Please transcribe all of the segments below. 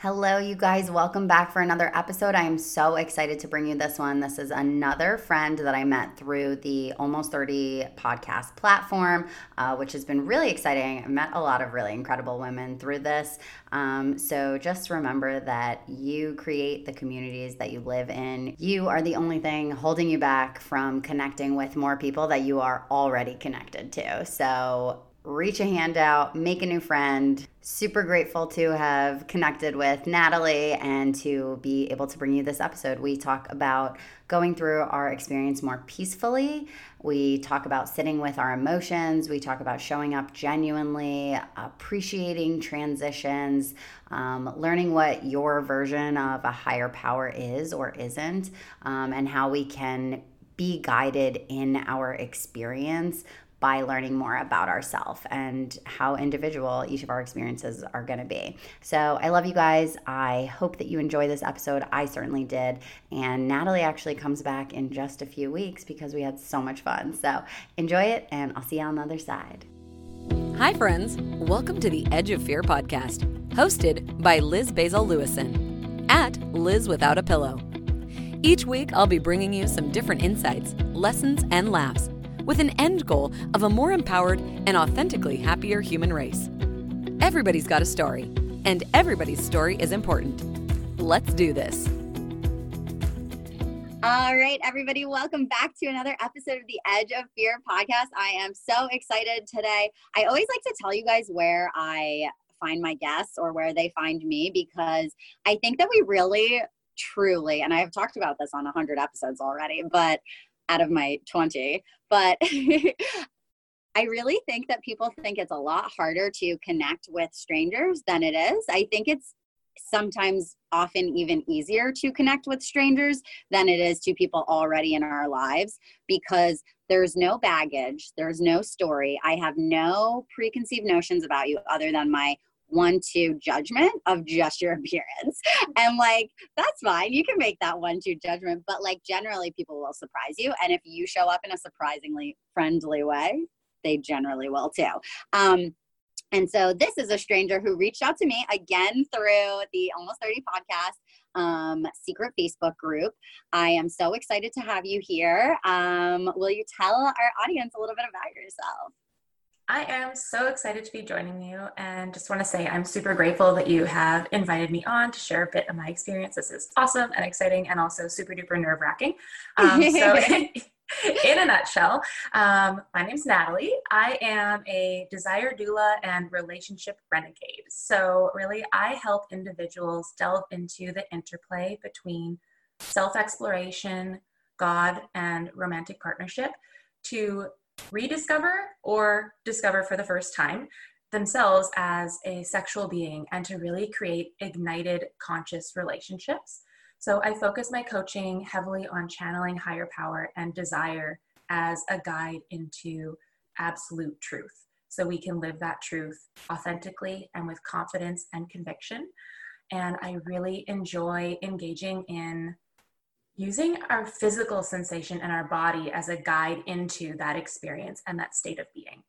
Hello, you guys. Welcome back for another episode. I am so excited to bring you this one. This is another friend that I met through the Almost 30 podcast platform, uh, which has been really exciting. I met a lot of really incredible women through this. Um, so just remember that you create the communities that you live in. You are the only thing holding you back from connecting with more people that you are already connected to. So reach a hand out, make a new friend. Super grateful to have connected with Natalie and to be able to bring you this episode. We talk about going through our experience more peacefully. We talk about sitting with our emotions. We talk about showing up genuinely, appreciating transitions, um, learning what your version of a higher power is or isn't, um, and how we can be guided in our experience by learning more about ourselves and how individual each of our experiences are going to be. So I love you guys. I hope that you enjoy this episode. I certainly did. And Natalie actually comes back in just a few weeks because we had so much fun. So enjoy it, and I'll see you on the other side. Hi, friends. Welcome to the Edge of Fear podcast, hosted by Liz Basil Lewison at Liz Without a Pillow. Each week, I'll be bringing you some different insights, lessons, and laughs with an end goal of a more empowered and authentically happier human race. Everybody's got a story, and everybody's story is important. Let's do this. All right, everybody, welcome back to another episode of the Edge of Fear podcast. I am so excited today. I always like to tell you guys where I find my guests or where they find me because I think that we really truly and i have talked about this on 100 episodes already but out of my 20 but I really think that people think it's a lot harder to connect with strangers than it is. I think it's sometimes often even easier to connect with strangers than it is to people already in our lives because there's no baggage, there's no story. I have no preconceived notions about you other than my one two judgment of just your appearance and like that's fine you can make that one two judgment but like generally people will surprise you and if you show up in a surprisingly friendly way they generally will too um and so this is a stranger who reached out to me again through the almost 30 podcast um, secret Facebook group. I am so excited to have you here. Um, will you tell our audience a little bit about yourself? I am so excited to be joining you and just want to say I'm super grateful that you have invited me on to share a bit of my experience. This is awesome and exciting and also super duper nerve wracking. Um, so, in a nutshell, um, my name's Natalie. I am a desire doula and relationship renegade. So, really, I help individuals delve into the interplay between self exploration, God, and romantic partnership to rediscover or discover for the first time themselves as a sexual being and to really create ignited conscious relationships. So I focus my coaching heavily on channeling higher power and desire as a guide into absolute truth. So we can live that truth authentically and with confidence and conviction. And I really enjoy engaging in using our physical sensation and our body as a guide into that experience and that state of being.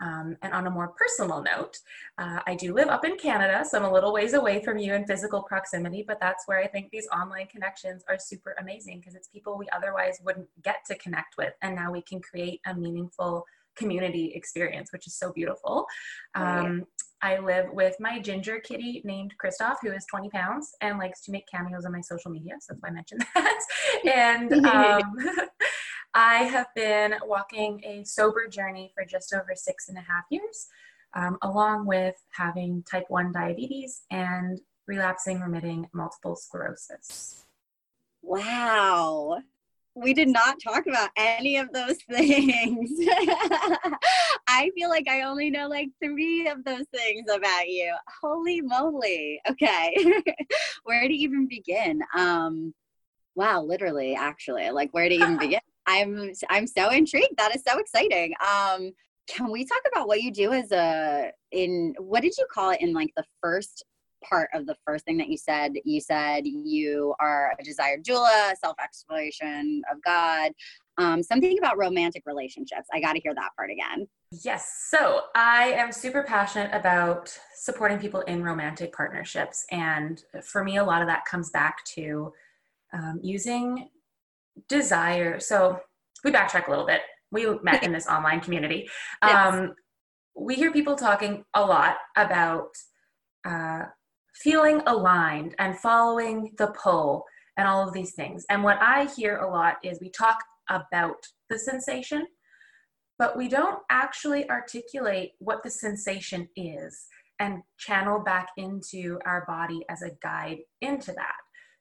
Um, and on a more personal note, uh, I do live up in Canada, so I'm a little ways away from you in physical proximity, but that's where I think these online connections are super amazing because it's people we otherwise wouldn't get to connect with. And now we can create a meaningful community experience, which is so beautiful. Um, I live with my ginger kitty named Kristoff, who is 20 pounds and likes to make cameos on my social media. So that's why I mentioned that. and um, I have been walking a sober journey for just over six and a half years, um, along with having type 1 diabetes and relapsing remitting multiple sclerosis. Wow we did not talk about any of those things. I feel like I only know like three of those things about you. Holy moly. Okay. where to even begin? Um wow, literally actually. Like where to even begin? I'm I'm so intrigued. That is so exciting. Um can we talk about what you do as a in what did you call it in like the first part of the first thing that you said. You said you are a desired doula, self exploration of God. um, something about romantic relationships. I got to hear that part again. Yes. So I am super passionate about supporting people in romantic partnerships. And for me, a lot of that comes back to um, using desire. So we backtrack a little bit. We met in this online community. Yes. Um, we hear people talking a lot about uh, feeling aligned and following the pull and all of these things. And what I hear a lot is we talk about the sensation, but we don't actually articulate what the sensation is and channel back into our body as a guide into that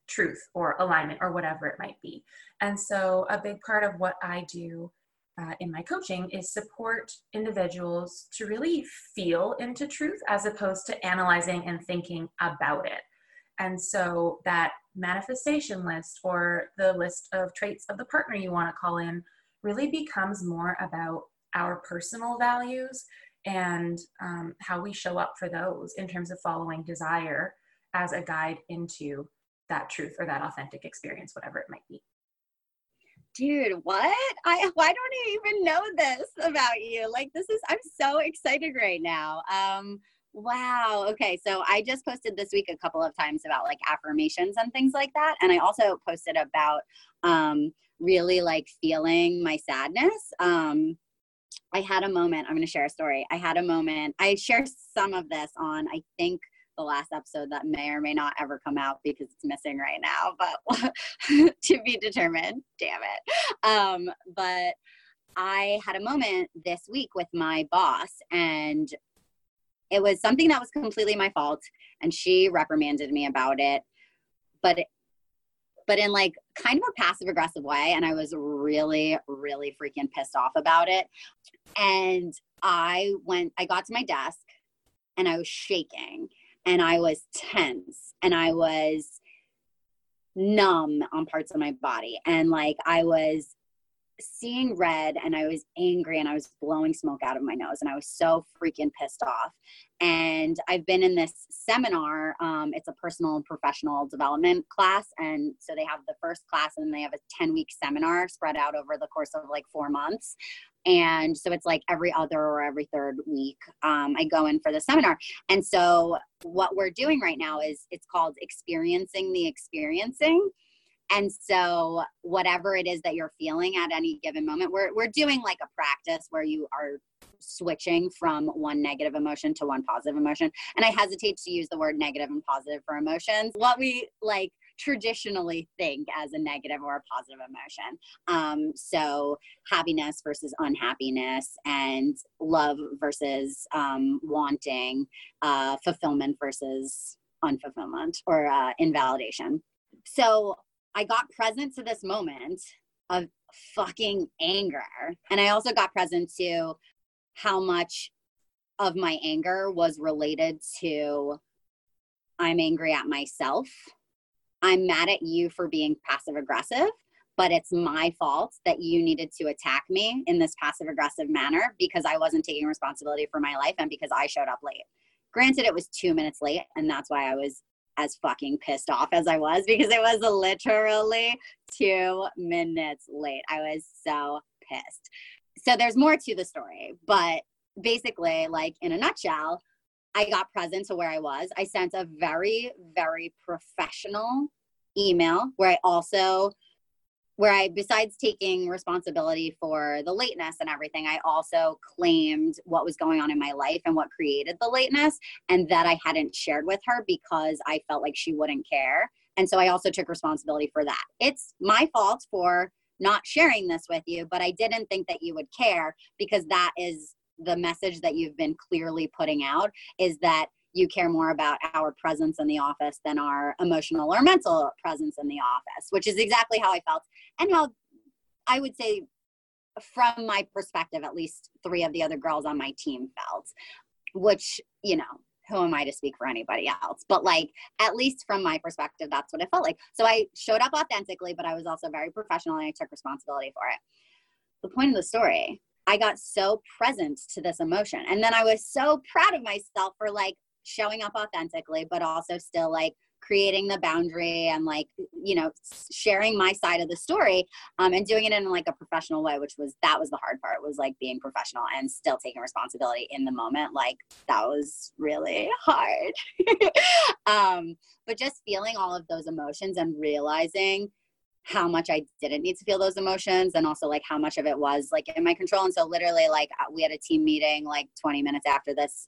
truth or alignment or whatever it might be. And so, a big part of what I do uh, in my coaching is support individuals to really feel into truth as opposed to analyzing and thinking about it. And so, that manifestation list or the list of traits of the partner you want to call in really becomes more about our personal values and um, how we show up for those in terms of following desire as a guide into that truth or that authentic experience, whatever it might be. Dude, what? I why don't I even know this about you? Like this is I'm so excited right now. Um wow. Okay, so I just posted this week a couple of times about like affirmations and things like that and I also posted about um really like feeling my sadness. Um I had a moment, I'm going to share a story. I had a moment. I share some of this on I think the last episode that may or may not ever come out because it's missing right now, but to be determined. Damn it. Um, but I had a moment this week with my boss, and it was something that was completely my fault, and she reprimanded me about it. But but in like kind of a passive aggressive way and i was really really freaking pissed off about it and i went i got to my desk and i was shaking and I was tense and I was numb on parts of my body. And like I was seeing red and I was angry and I was blowing smoke out of my nose and I was so freaking pissed off. And I've been in this seminar. Um, it's a personal and professional development class. And so they have the first class and they have a 10 week seminar spread out over the course of like four months and so it's like every other or every third week um, i go in for the seminar and so what we're doing right now is it's called experiencing the experiencing and so whatever it is that you're feeling at any given moment we're, we're doing like a practice where you are switching from one negative emotion to one positive emotion and i hesitate to use the word negative and positive for emotions what we like traditionally think as a negative or a positive emotion. Um, so, happiness versus unhappiness, and love versus um, wanting, uh, fulfillment versus unfulfillment or uh, invalidation. So, I got present to this moment of fucking anger. And I also got present to how much of my anger was related to I'm angry at myself I'm mad at you for being passive aggressive, but it's my fault that you needed to attack me in this passive aggressive manner because I wasn't taking responsibility for my life and because I showed up late. Granted, it was two minutes late, and that's why I was as fucking pissed off as I was because it was literally two minutes late. I was so pissed. So there's more to the story, but basically, like in a nutshell, I got present to where I was. I sent a very, very professional email where I also where I, besides taking responsibility for the lateness and everything, I also claimed what was going on in my life and what created the lateness, and that I hadn't shared with her because I felt like she wouldn't care. And so I also took responsibility for that. It's my fault for not sharing this with you, but I didn't think that you would care because that is the message that you've been clearly putting out is that you care more about our presence in the office than our emotional or mental presence in the office, which is exactly how I felt and how I would say, from my perspective, at least three of the other girls on my team felt, which, you know, who am I to speak for anybody else? But like, at least from my perspective, that's what it felt like. So I showed up authentically, but I was also very professional and I took responsibility for it. The point of the story I got so present to this emotion. And then I was so proud of myself for like showing up authentically, but also still like creating the boundary and like you know sharing my side of the story um, and doing it in like a professional way which was that was the hard part was like being professional and still taking responsibility in the moment like that was really hard um, but just feeling all of those emotions and realizing how much I didn't need to feel those emotions and also like how much of it was like in my control. And so literally like uh, we had a team meeting like 20 minutes after this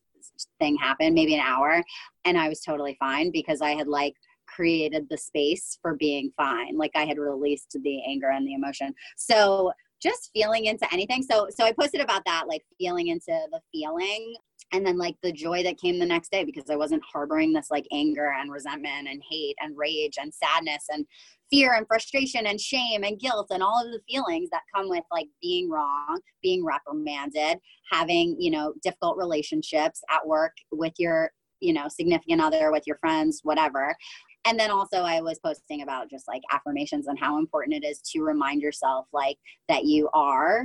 thing happened, maybe an hour, and I was totally fine because I had like created the space for being fine. Like I had released the anger and the emotion. So just feeling into anything. So so I posted about that, like feeling into the feeling and then like the joy that came the next day because I wasn't harboring this like anger and resentment and hate and rage and sadness and fear and frustration and shame and guilt and all of the feelings that come with like being wrong, being reprimanded, having, you know, difficult relationships at work with your, you know, significant other, with your friends, whatever. And then also I was posting about just like affirmations and how important it is to remind yourself like that you are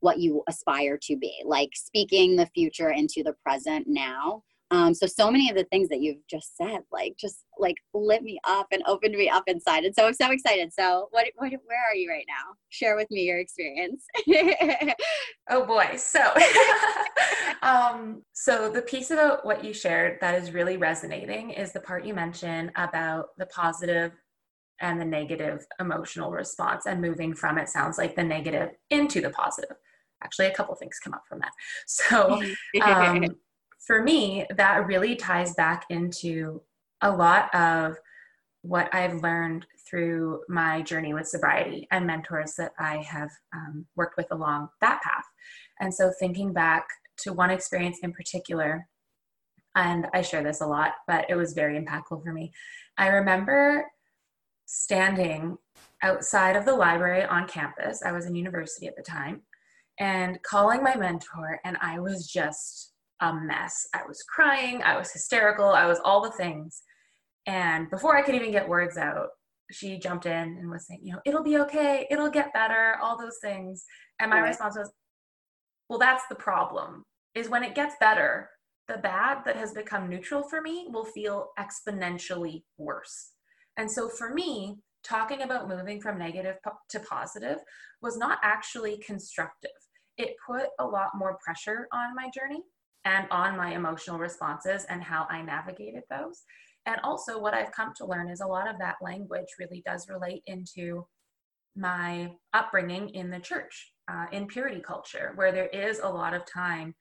what you aspire to be, like speaking the future into the present now um, so so many of the things that you've just said, like just like lit me up and opened me up inside. And so I'm so excited. So what, what where are you right now? Share with me your experience. oh boy. So um, so the piece about what you shared that is really resonating is the part you mentioned about the positive and the negative emotional response and moving from it sounds like the negative into the positive actually a couple things come up from that so um, for me, that really ties back into a lot of what I've learned through my journey with sobriety and mentors that I have um, worked with along that path. And so, thinking back to one experience in particular, and I share this a lot, but it was very impactful for me. I remember standing outside of the library on campus. I was in university at the time, and calling my mentor, and I was just a mess. I was crying, I was hysterical, I was all the things. And before I could even get words out, she jumped in and was saying, you know, it'll be okay, it'll get better, all those things. And my right. response was, well, that's the problem, is when it gets better, the bad that has become neutral for me will feel exponentially worse. And so for me, talking about moving from negative to positive was not actually constructive. It put a lot more pressure on my journey and on my emotional responses and how I navigated those. And also, what I've come to learn is a lot of that language really does relate into my upbringing in the church, uh, in purity culture, where there is a lot of time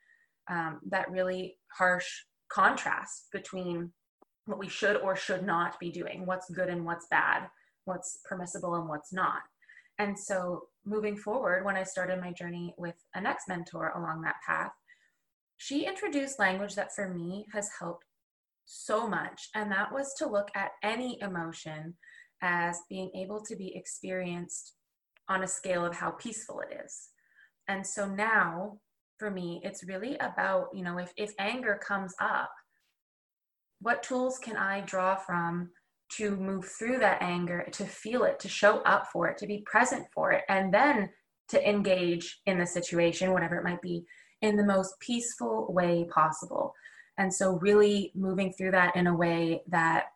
um, that really harsh contrast between what we should or should not be doing, what's good and what's bad, what's permissible and what's not. And so, moving forward, when I started my journey with a next mentor along that path, she introduced language that for me has helped so much. And that was to look at any emotion as being able to be experienced on a scale of how peaceful it is. And so now for me, it's really about, you know, if, if anger comes up, what tools can I draw from to move through that anger, to feel it, to show up for it, to be present for it, and then to engage in the situation, whatever it might be, in the most peaceful way possible. And so, really moving through that in a way that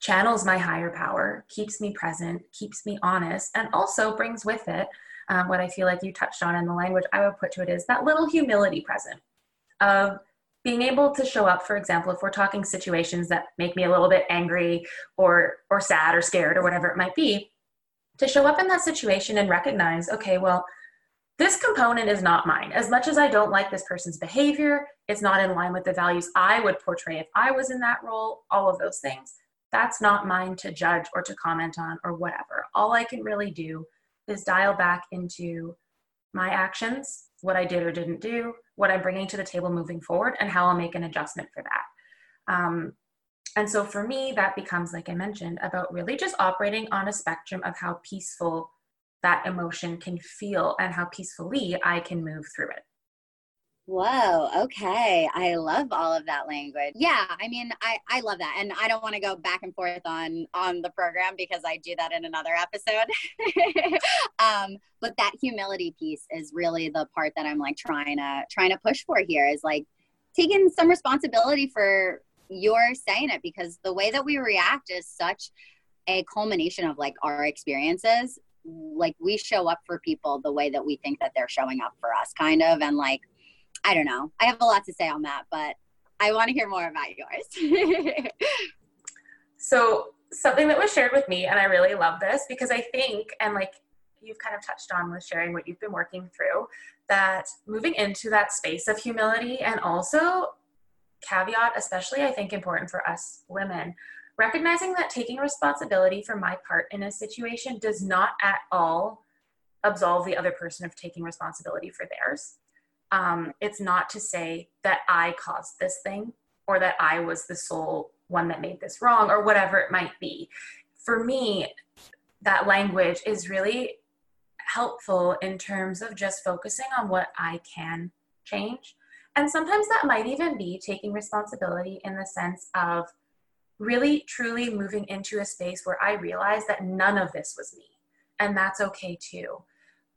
channels my higher power, keeps me present, keeps me honest, and also brings with it um, what I feel like you touched on in the language I would put to it is that little humility present of being able to show up for example if we're talking situations that make me a little bit angry or or sad or scared or whatever it might be to show up in that situation and recognize okay well this component is not mine. As much as I don't like this person's behavior, it's not in line with the values I would portray if I was in that role, all of those things. That's not mine to judge or to comment on or whatever. All I can really do is dial back into my actions, what I did or didn't do, what I'm bringing to the table moving forward, and how I'll make an adjustment for that. Um, and so for me, that becomes, like I mentioned, about really just operating on a spectrum of how peaceful that emotion can feel and how peacefully I can move through it. Whoa, okay. I love all of that language. Yeah, I mean, I I love that. And I don't want to go back and forth on on the program because I do that in another episode. um, but that humility piece is really the part that I'm like trying to trying to push for here is like taking some responsibility for you're saying it because the way that we react is such a culmination of like our experiences like we show up for people the way that we think that they're showing up for us kind of and like i don't know. I have a lot to say on that but i want to hear more about yours. So something that was shared with me and i really love this because i think and like you've kind of touched on with sharing what you've been working through that moving into that space of humility and also caveat especially i think important for us women recognizing that taking responsibility for my part in a situation does not at all absolve the other person of taking responsibility for theirs. Um, it's not to say that I caused this thing or that I was the sole one that made this wrong or whatever it might be. For me, that language is really helpful in terms of just focusing on what I can change. And sometimes that might even be taking responsibility in the sense of really truly moving into a space where I realize that none of this was me. And that's okay too.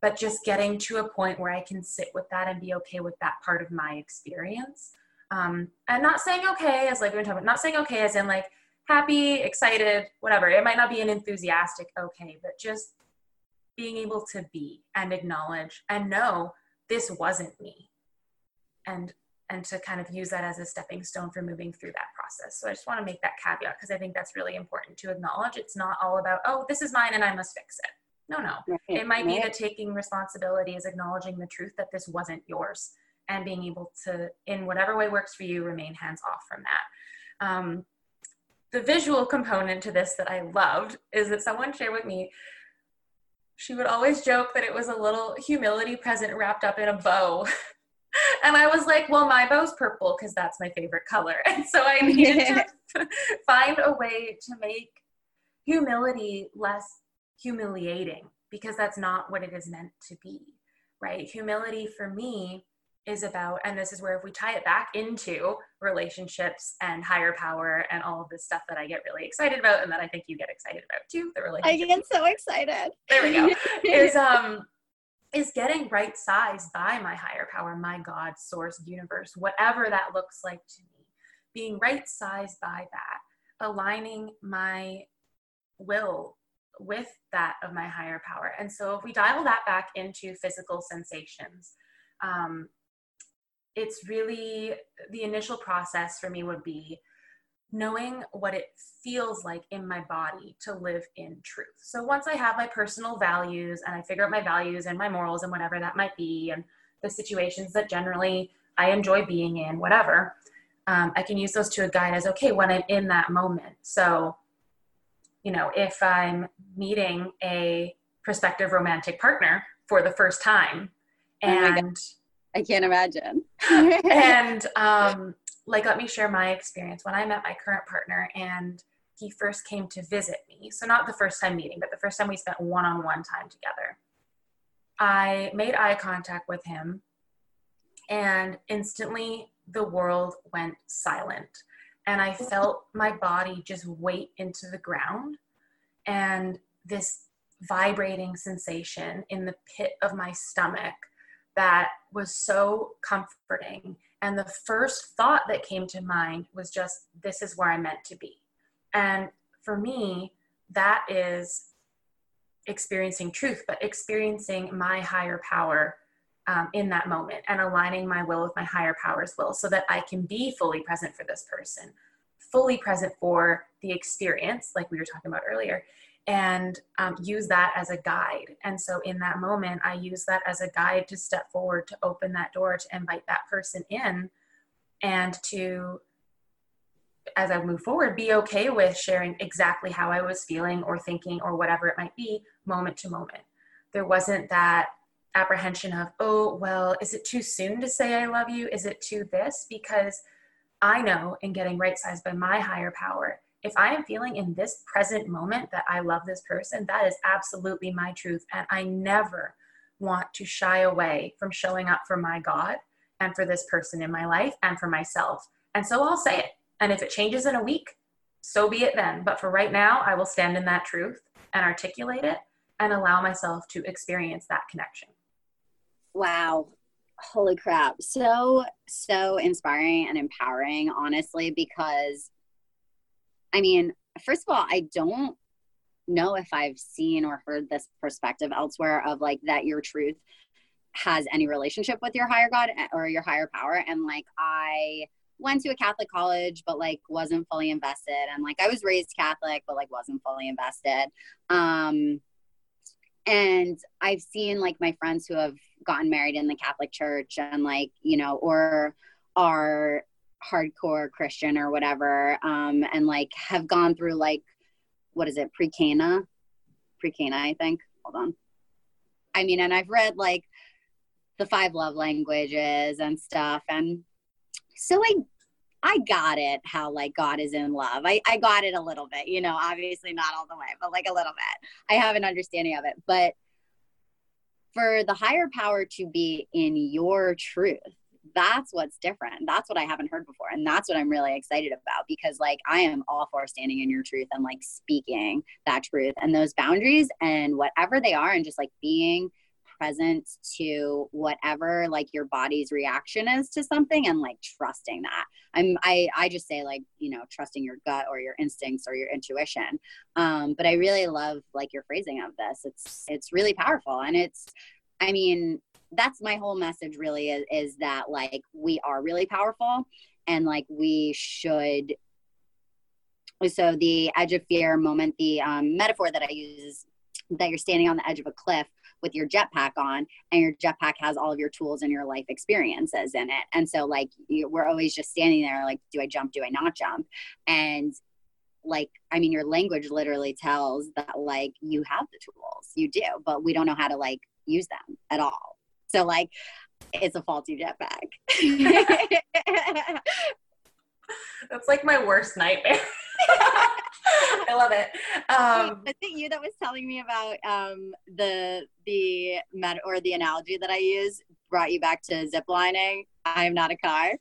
But just getting to a point where I can sit with that and be okay with that part of my experience. Um, and not saying okay as like we're talking about, not saying okay as in like happy, excited, whatever. It might not be an enthusiastic okay, but just being able to be and acknowledge and know this wasn't me. And and to kind of use that as a stepping stone for moving through that process. So I just want to make that caveat because I think that's really important to acknowledge. It's not all about, oh, this is mine and I must fix it. No, no. Right. It might be that taking responsibility is acknowledging the truth that this wasn't yours and being able to, in whatever way works for you, remain hands off from that. Um, the visual component to this that I loved is that someone shared with me she would always joke that it was a little humility present wrapped up in a bow and I was like, well, my bow's purple because that's my favorite color. And so I needed to find a way to make humility less humiliating because that's not what it is meant to be, right? Humility for me is about, and this is where if we tie it back into relationships and higher power and all of this stuff that I get really excited about and that I think you get excited about too, the relationship. I get so excited. There we go. is um is getting right sized by my higher power, my God, source, universe, whatever that looks like to me. Being right sized by that, aligning my will with that of my higher power. And so if we dial that back into physical sensations, um, it's really the initial process for me would be knowing what it feels like in my body to live in truth. So once I have my personal values and I figure out my values and my morals and whatever that might be, and the situations that generally I enjoy being in, whatever, um, I can use those to a guide as okay when I'm in that moment. So, you know, if I'm meeting a prospective romantic partner for the first time, oh and oh I can't imagine. and um, like let me share my experience. When i met my current partner and he first came to visit me so not the first time meeting but the first time we spent one-on-one time together i made eye contact with him and instantly the world went silent. And i felt my body just weight into the ground and this vibrating sensation in the pit of my stomach that was so comforting and the first thought that came to mind was just, this is where I'm meant to be. And for me, that is experiencing truth, but experiencing my higher power um, in that moment and aligning my will with my higher power's will so that I can be fully present for this person, fully present for the experience, like we were talking about earlier, and um, use that as a guide. And so in that moment, I use that as a guide to step forward, to open that door, to invite that person in, and to, as I move forward, be okay with sharing exactly how I was feeling or thinking or whatever it might be, moment to moment. There wasn't that apprehension of, oh, well, is it too soon to say I love you? Is it too this? Because I know in getting right sized by my higher power if I am feeling in this present moment that I love this person, that is absolutely my truth. And I never want to shy away from showing up for my God and for this person in my life and for myself. And so I'll say it. And if it changes in a week, so be it then. But for right now, I will stand in that truth and articulate it and allow myself to experience that connection. Wow. Holy crap. So, so inspiring and empowering, honestly, because I mean, first of all, I don't know if I've seen or heard this perspective elsewhere of like that your truth has any relationship with your higher God eh, or your higher power. And like, I went to a Catholic college, but like wasn't fully invested. And like, I was raised Catholic, but like wasn't fully invested. Um, and I've seen like my friends who have gotten married in the Catholic Church and like, you know, or are hardcore Christian or whatever, um, and like have gone through like, what is it, pre Cana? Pre Cana, I think. Hold on. I mean, and I've read like the five love languages and stuff. And so I I got it how like God is in love. I, I got it a little bit, you know, obviously not all the way, but like a little bit. I have an understanding of it. But for the higher power to be in your truth, that's what's different. That's what I haven't heard before. And that's what I'm really excited about because like I am all for standing in your truth and like speaking that truth and those boundaries and whatever they are and just like being present to whatever like your body's reaction is to something and like trusting that i'm i i just say like you know trusting your gut or your instincts or your intuition um but i really love like your phrasing of this it's it's really powerful and it's i mean that's my whole message really is, is that like we are really powerful and like we should so the edge of fear moment the um, metaphor that i use is that you're standing on the edge of a cliff with your jetpack on and your jetpack has all of your tools and your life experiences in it. And so like you, we're always just standing there like do i jump do i not jump? And like i mean your language literally tells that like you have the tools you do but we don't know how to like use them at all so like it's a faulty jetpack that's like my worst nightmare I love it. Um, I think you that was telling me about um, the the met or the analogy that I use brought you back to ziplining? I am not a car.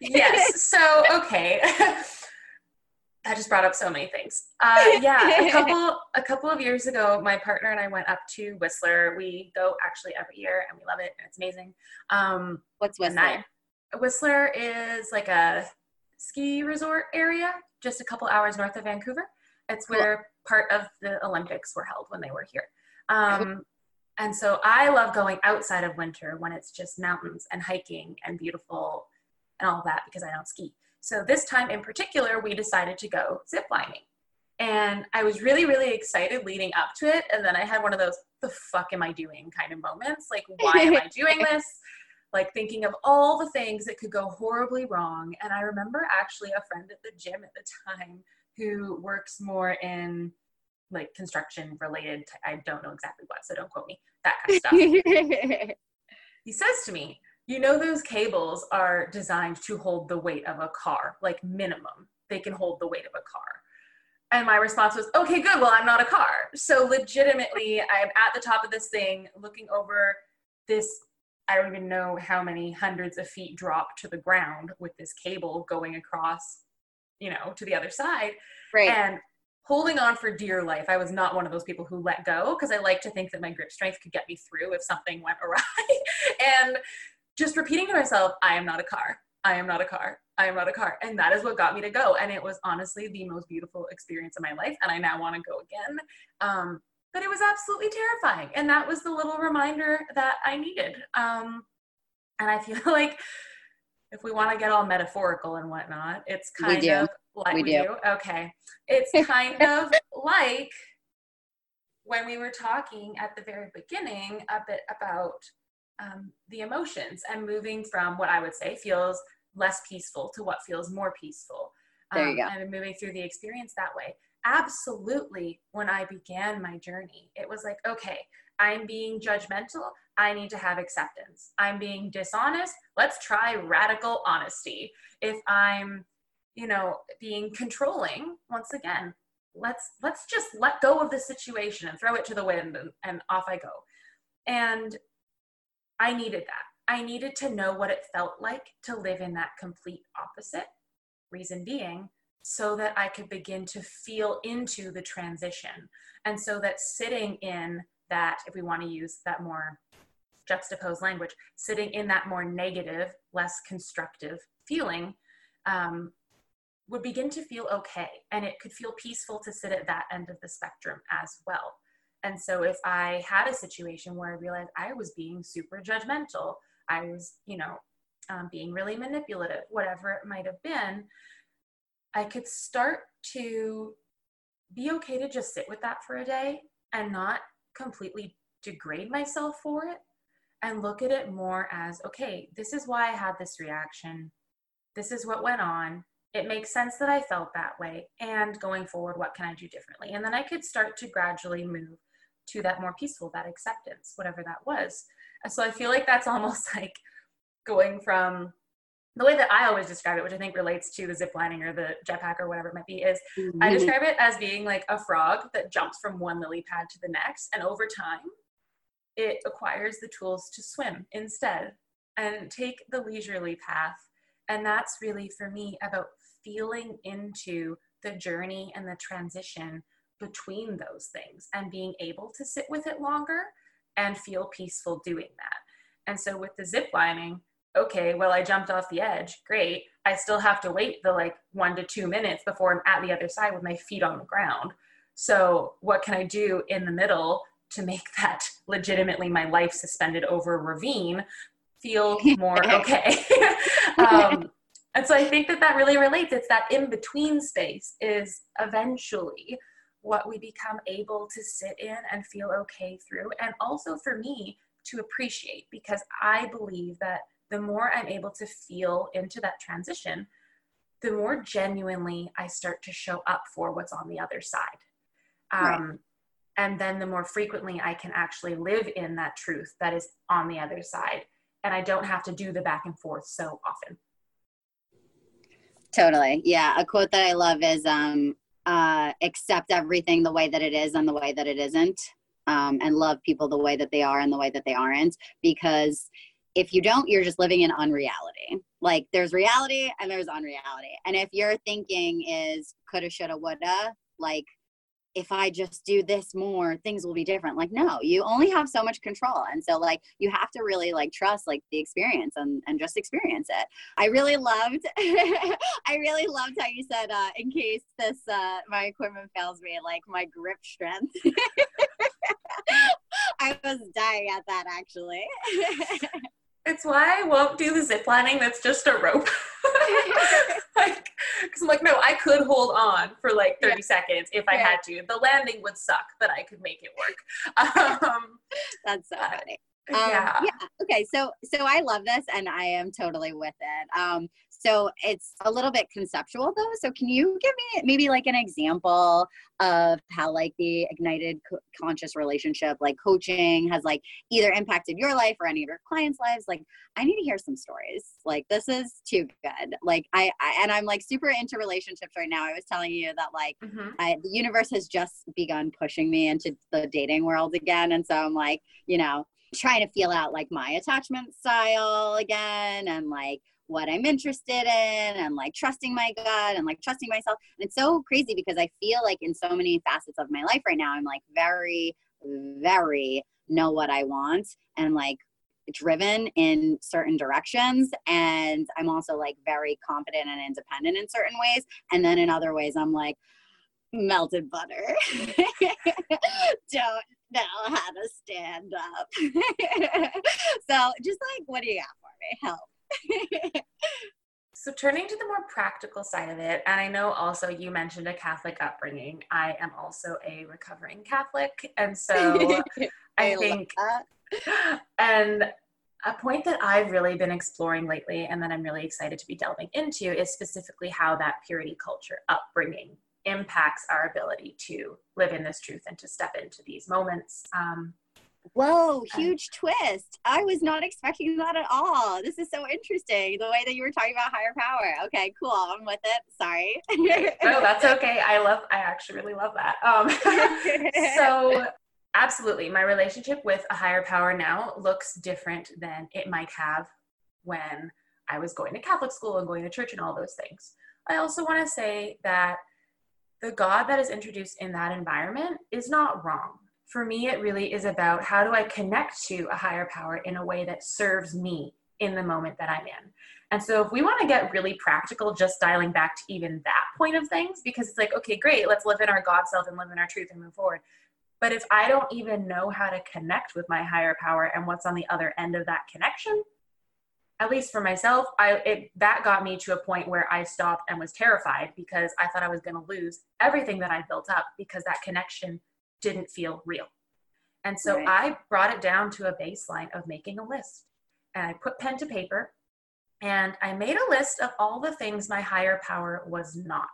yes. So okay. that just brought up so many things. Uh, yeah, a couple a couple of years ago, my partner and I went up to Whistler. We go actually every year, and we love it, and it's amazing. Um, What's Whistler? Whistler is like a ski resort area just a couple hours north of Vancouver. It's where cool. part of the Olympics were held when they were here. Um, and so I love going outside of winter when it's just mountains and hiking and beautiful and all that because I don't ski. So this time in particular, we decided to go zip lining. And I was really, really excited leading up to it. And then I had one of those, the fuck am I doing kind of moments? Like, why am I doing this? like thinking of all the things that could go horribly wrong. And I remember actually a friend at the gym at the time who works more in like construction related to, I don't know exactly what, so don't quote me, that kind of stuff. he says to me, you know those cables are designed to hold the weight of a car, like minimum. They can hold the weight of a car. And my response was, okay, good. Well, I'm not a car. So legitimately, I'm at the top of this thing looking over this I don't even know how many hundreds of feet drop to the ground with this cable going across, you know, to the other side. Right. And holding on for dear life. I was not one of those people who let go because I like to think that my grip strength could get me through if something went awry. and just repeating to myself, I am not a car. I am not a car. I am not a car. And that is what got me to go. And it was honestly the most beautiful experience of my life. And I now want to go again. Um, but it was absolutely terrifying. And that was the little reminder that I needed. Um, and I feel like if we want to get all metaphorical and whatnot, it's kind of like we, we do. do. Okay. It's kind of like when we were talking at the very beginning a bit about um, the emotions and moving from what I would say feels less peaceful to what feels more peaceful. Um, there you um, go. And moving through the experience that way absolutely when I began my journey, it was like, okay, I'm being judgmental. I need to have acceptance. I'm being dishonest. Let's try radical honesty. If I'm, you know, being controlling, once again, let's let's just let go of the situation and throw it to the wind and, and off I go. And I needed that. I needed to know what it felt like to live in that complete opposite. Reason being, so that I could begin to feel into the transition. And so that sitting in that, if we want to use that more juxtaposed language, sitting in that more negative, less constructive feeling um, would begin to feel okay. And it could feel peaceful to sit at that end of the spectrum as well. And so if I had a situation where I realized I was being super judgmental, I was, you know, um, being really manipulative, whatever it might have been, I could start to be okay to just sit with that for a day and not completely degrade myself for it and look at it more as okay, this is why I had this reaction. This is what went on. It makes sense that I felt that way. And going forward, what can I do differently? And then I could start to gradually move to that more peaceful, that acceptance, whatever that was. So I feel like that's almost like going from the way that I always describe it, which I think relates to the zip lining or the jetpack or whatever it might be, is mm-hmm. I describe it as being like a frog that jumps from one lily pad to the next. And over time, it acquires the tools to swim instead and take the leisurely path. And that's really for me about feeling into the journey and the transition between those things and being able to sit with it longer and feel peaceful doing that. And so with the zip lining, okay, well, I jumped off the edge. Great. I still have to wait the like one to two minutes before I'm at the other side with my feet on the ground. So, what can I do in the middle to make that legitimately my life suspended over a ravine feel more okay? um, and so I think that that really relates. It's that in between space is eventually what we become able to sit in and feel okay through. And also for me to appreciate, because I believe that the more I'm able to feel into that transition, the more genuinely I start to show up for what's on the other side. Um, right. And then the more frequently I can actually live in that truth that is on the other side. And I don't have to do the back and forth so often. Totally. Yeah. A quote that I love is um, uh, accept everything the way that it is and the way that it isn't, um, and love people the way that they are and the way that they aren't. Because if you don't, you're just living in unreality. Like there's reality and there's unreality. And if your thinking is coulda, shoulda, woulda, like if I just do this more, things will be different. Like, no, you only have so much control. And so like you have to really like trust like the experience and, and just experience it. I really loved I really loved how you said uh in case this uh my equipment fails me, like my grip strength. I was dying at that actually. It's why I won't do the zip lining that's just a rope. like, because I'm like, no, I could hold on for like 30 yeah. seconds if I had to. The landing would suck, but I could make it work. Um, that's so funny. Um, yeah. yeah. Okay. So so I love this, and I am totally with it. Um, so it's a little bit conceptual though. So can you give me maybe like an example of how like the ignited co- conscious relationship, like coaching, has like either impacted your life or any of your clients' lives? Like I need to hear some stories. Like this is too good. Like I, I and I'm like super into relationships right now. I was telling you that like mm-hmm. I, the universe has just begun pushing me into the dating world again, and so I'm like, you know trying to feel out like my attachment style again and like what I'm interested in and like trusting my gut and like trusting myself. And it's so crazy because I feel like in so many facets of my life right now, I'm like very, very know what I want and like driven in certain directions. And I'm also like very confident and independent in certain ways. And then in other ways, I'm like, melted butter. Don't know how to stand up. so just like, what do you got for me? Help. So turning to the more practical side of it and i know also you mentioned a catholic upbringing. I am also a recovering catholic and so i, I think and a point that i've really been exploring lately and that i'm really excited to be delving into is specifically how that purity culture upbringing impacts our ability to live in this truth and to step into these moments. Um, Whoa, huge twist. I was not expecting that at all. This is so interesting. The way that you were talking about higher power. Okay, cool. I'm with it. Sorry. no, that's okay. I love, I actually really love that. Um, so, absolutely. My relationship with a higher power now looks different than it might have when I was going to Catholic school and going to church and all those things. I also want to say that the God that is introduced in that environment is not wrong for me, it really is about how do I connect to a higher power in a way that serves me in the moment that I'm in. And so, if we want to get really practical, just dialing back to even that point of things, because it's like, okay, great, let's live in our God self and live in our truth and move forward. But if I don't even know how to connect with my higher power and what's on the other end of that connection, at least for myself, I it that got me to a point where I stopped and was terrified because I thought I was going to lose everything that I built up because that connection didn't feel real. And so right. I brought it down to a baseline of making a list. And I put pen to paper and I made a list of all the things my higher power was not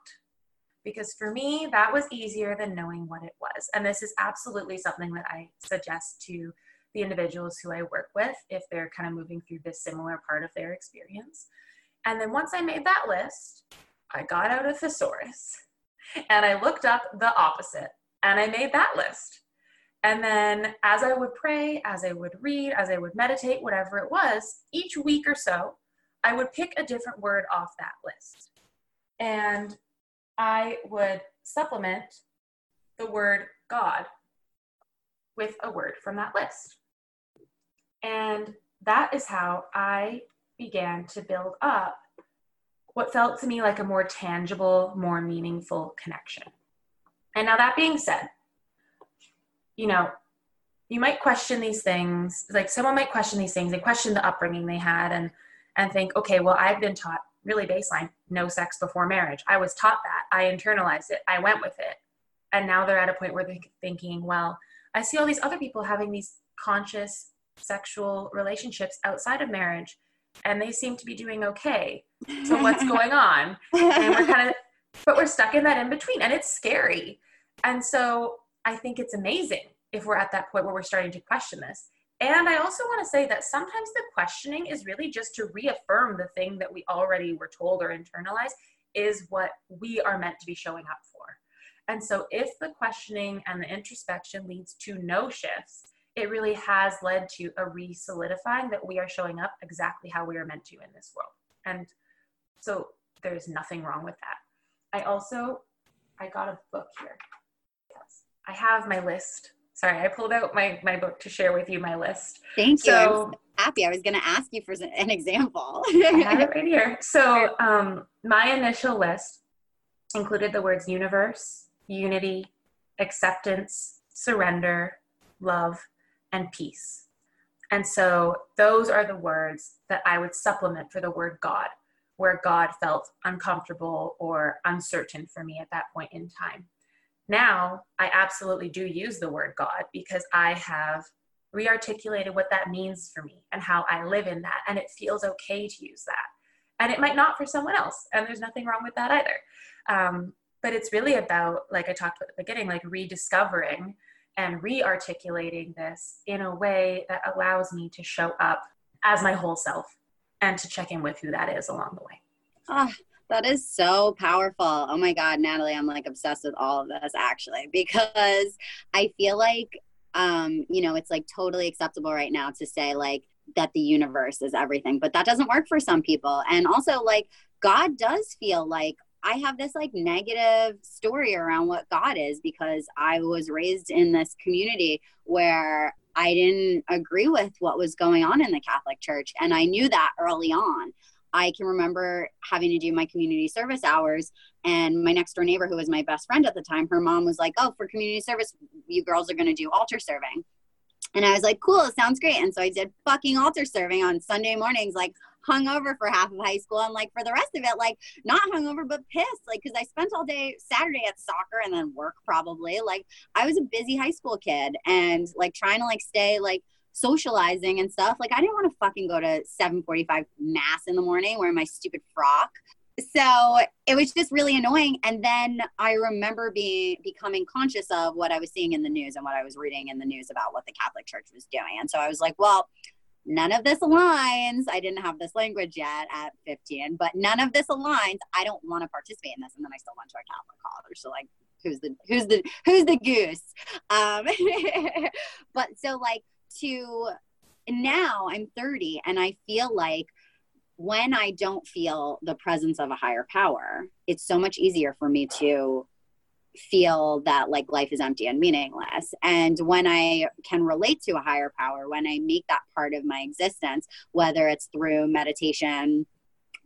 because for me, that was easier than knowing what it was. And this is absolutely something that I suggest to the individuals who I work with if they're kind of moving through this similar part of their experience. And then once I made that list, I got out a thesaurus and I looked up the opposite and I made that list. And then as I would pray, as I would read, as I would meditate, whatever it was, each week or so, I would pick a different word off that list. And I would supplement the word God with a word from that list. And that is how I began to build up what felt to me like a more tangible, more meaningful connection. And now, that being said, you know, you might question these things. Like someone might question these things. They question the upbringing they had and and think, okay, well, I've been taught really baseline no sex before marriage. I was taught that. I internalized it. I went with it. And now they're at a point where they're thinking, well, I see all these other people having these conscious sexual relationships outside of marriage and they seem to be doing okay. So what's going on? And we're kind of but we're stuck in that in between and it's scary. And so I think it's amazing if we're at that point where we're starting to question this. And I also want to say that sometimes the questioning is really just to reaffirm the thing that we already were told or internalized is what we are meant to be showing up for. And so if the questioning and the introspection leads to no shifts, it really has led to a re solidifying that we are showing up exactly how we are meant to in this world. And so there's nothing wrong with that. I also, I got a book here. Yes. I have my list sorry, I pulled out my, my book to share with you my list. Thank you. So, happy. I was going to ask you for an example. I have it right here. So, um, my initial list included the words universe, unity, acceptance, surrender, love, and peace. And so, those are the words that I would supplement for the word God, where God felt uncomfortable or uncertain for me at that point in time now I absolutely do use the word God because I have rearticulated what that means for me and how I live in that. And it feels okay to use that. And it might not for someone else. And there's nothing wrong with that either. Um, but it's really about, like I talked about at the beginning, like rediscovering and re-articulating this in a way that allows me to show up as my whole self and to check in with who that is along the way. Ah, that is so powerful. Oh my God, Natalie, I'm like obsessed with all of this actually because I feel like, um, you know, it's like totally acceptable right now to say like that the universe is everything, but that doesn't work for some people. And also, like, God does feel like I have this like negative story around what God is because I was raised in this community where I didn't agree with what was going on in the Catholic Church. And I knew that early on. I can remember having to do my community service hours. And my next door neighbor, who was my best friend at the time, her mom was like, Oh, for community service, you girls are going to do altar serving. And I was like, Cool, sounds great. And so I did fucking altar serving on Sunday mornings, like hungover for half of high school. And like for the rest of it, like not hungover, but pissed. Like, cause I spent all day Saturday at soccer and then work probably. Like, I was a busy high school kid and like trying to like stay like, socializing and stuff. Like I didn't want to fucking go to 7:45 mass in the morning wearing my stupid frock. So it was just really annoying. And then I remember being becoming conscious of what I was seeing in the news and what I was reading in the news about what the Catholic Church was doing. And so I was like, well, none of this aligns. I didn't have this language yet at 15, but none of this aligns. I don't want to participate in this. And then I still went to a Catholic college. So like who's the who's the who's the goose? Um but so like to now I'm 30 and I feel like when I don't feel the presence of a higher power, it's so much easier for me to feel that like life is empty and meaningless. And when I can relate to a higher power, when I make that part of my existence, whether it's through meditation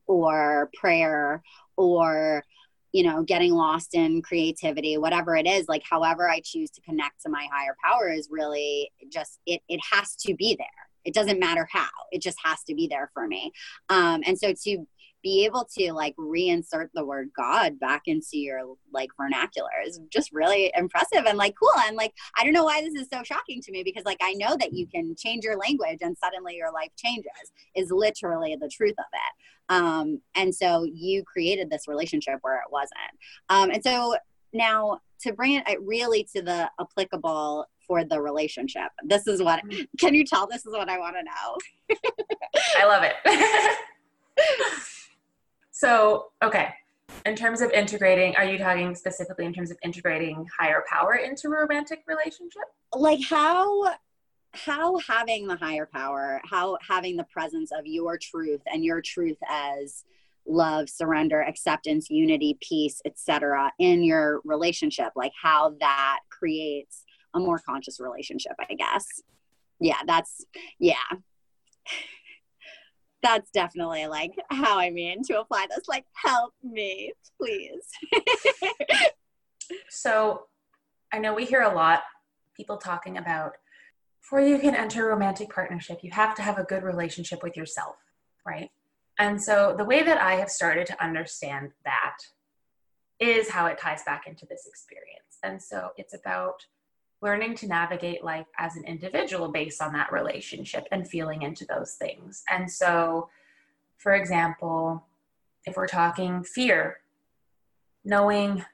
or prayer or you know getting lost in creativity whatever it is like however i choose to connect to my higher power is really just it it has to be there. It doesn't matter how. It just has to be there for me. Um and so to be able to like reinsert the word God back into your like vernacular is just really impressive and like cool. And like, I don't know why this is so shocking to me because like I know that you can change your language and suddenly your life changes, is literally the truth of it. Um, and so you created this relationship where it wasn't. Um, and so now to bring it really to the applicable for the relationship, this is what mm-hmm. can you tell this is what I want to know? I love it. So, okay. In terms of integrating, are you talking specifically in terms of integrating higher power into a romantic relationship? Like how how having the higher power, how having the presence of your truth and your truth as love, surrender, acceptance, unity, peace, etc. in your relationship, like how that creates a more conscious relationship, I guess. Yeah, that's yeah that's definitely like how I mean to apply this. Like, help me, please. so, I know we hear a lot people talking about before you can enter romantic partnership, you have to have a good relationship with yourself, right? And so, the way that I have started to understand that is how it ties back into this experience. And so, it's about learning to navigate life as an individual based on that relationship and feeling into those things. And so, for example, if we're talking fear, knowing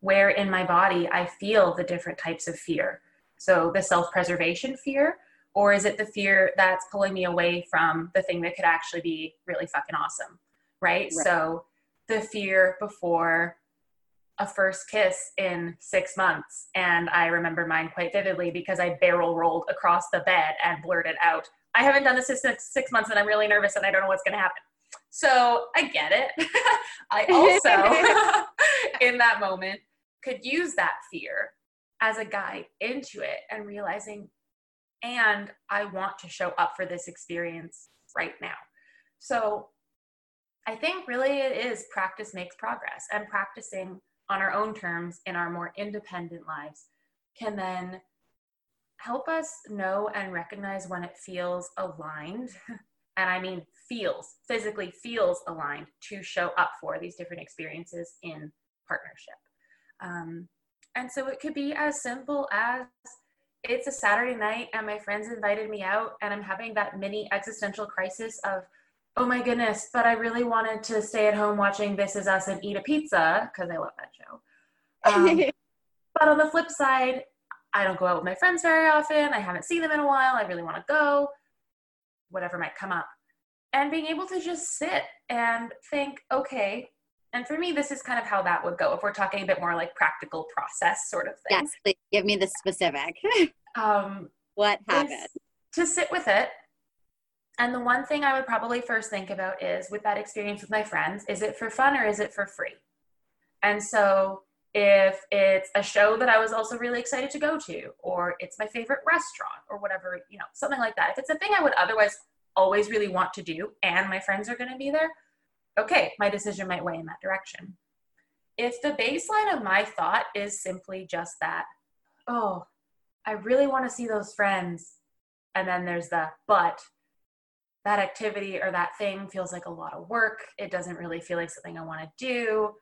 where in my body I feel the different types of fear. So, the self preservation fear, or is it the fear that's pulling me away from the thing that could actually be really fucking awesome? Right? right. So, the fear before a first kiss in six months. And I remember mine quite vividly because I barrel rolled across the bed and blurted out, I haven't done this in six, six months and I'm really nervous and I don't know what's going to happen. So I get it. I also, in that moment, could use that fear as a guide into it and realizing, and I want to show up for this experience right now. So I think really it is practice makes progress and practicing on our own terms in our more independent lives can then help us know and recognize when it feels aligned. and I mean feels, physically feels aligned to show up for these different experiences in partnership. Um, and so it could be as simple as it's a Saturday night and my friends invited me out and I'm having that mini existential crisis of, oh my goodness, but I really wanted to stay at home watching This Is Us and eat a pizza because I love that show. Um, but on the flip side, I don't go out with my friends very often. I haven't seen them in a while. I really want to go, whatever might come up. And being able to just sit and think, okay, and for me, this is kind of how that would go if we're talking a bit more like practical process sort of thing. Yes, please give me the specific. um, what happened? To sit with it and the one thing I would probably first think about is with that experience with my friends, is it for fun or is it for free? And so if it's a show that I was also really excited to go to, or it's my favorite restaurant, or whatever, you know, something like that. If it's a thing I would otherwise always really want to do and my friends are going to be there, okay, my decision might weigh in that direction. If the baseline of my thought is simply just that, oh, I really want to see those friends, and then there's the but that activity or that thing feels like a lot of work. It doesn't really feel like something I want to do.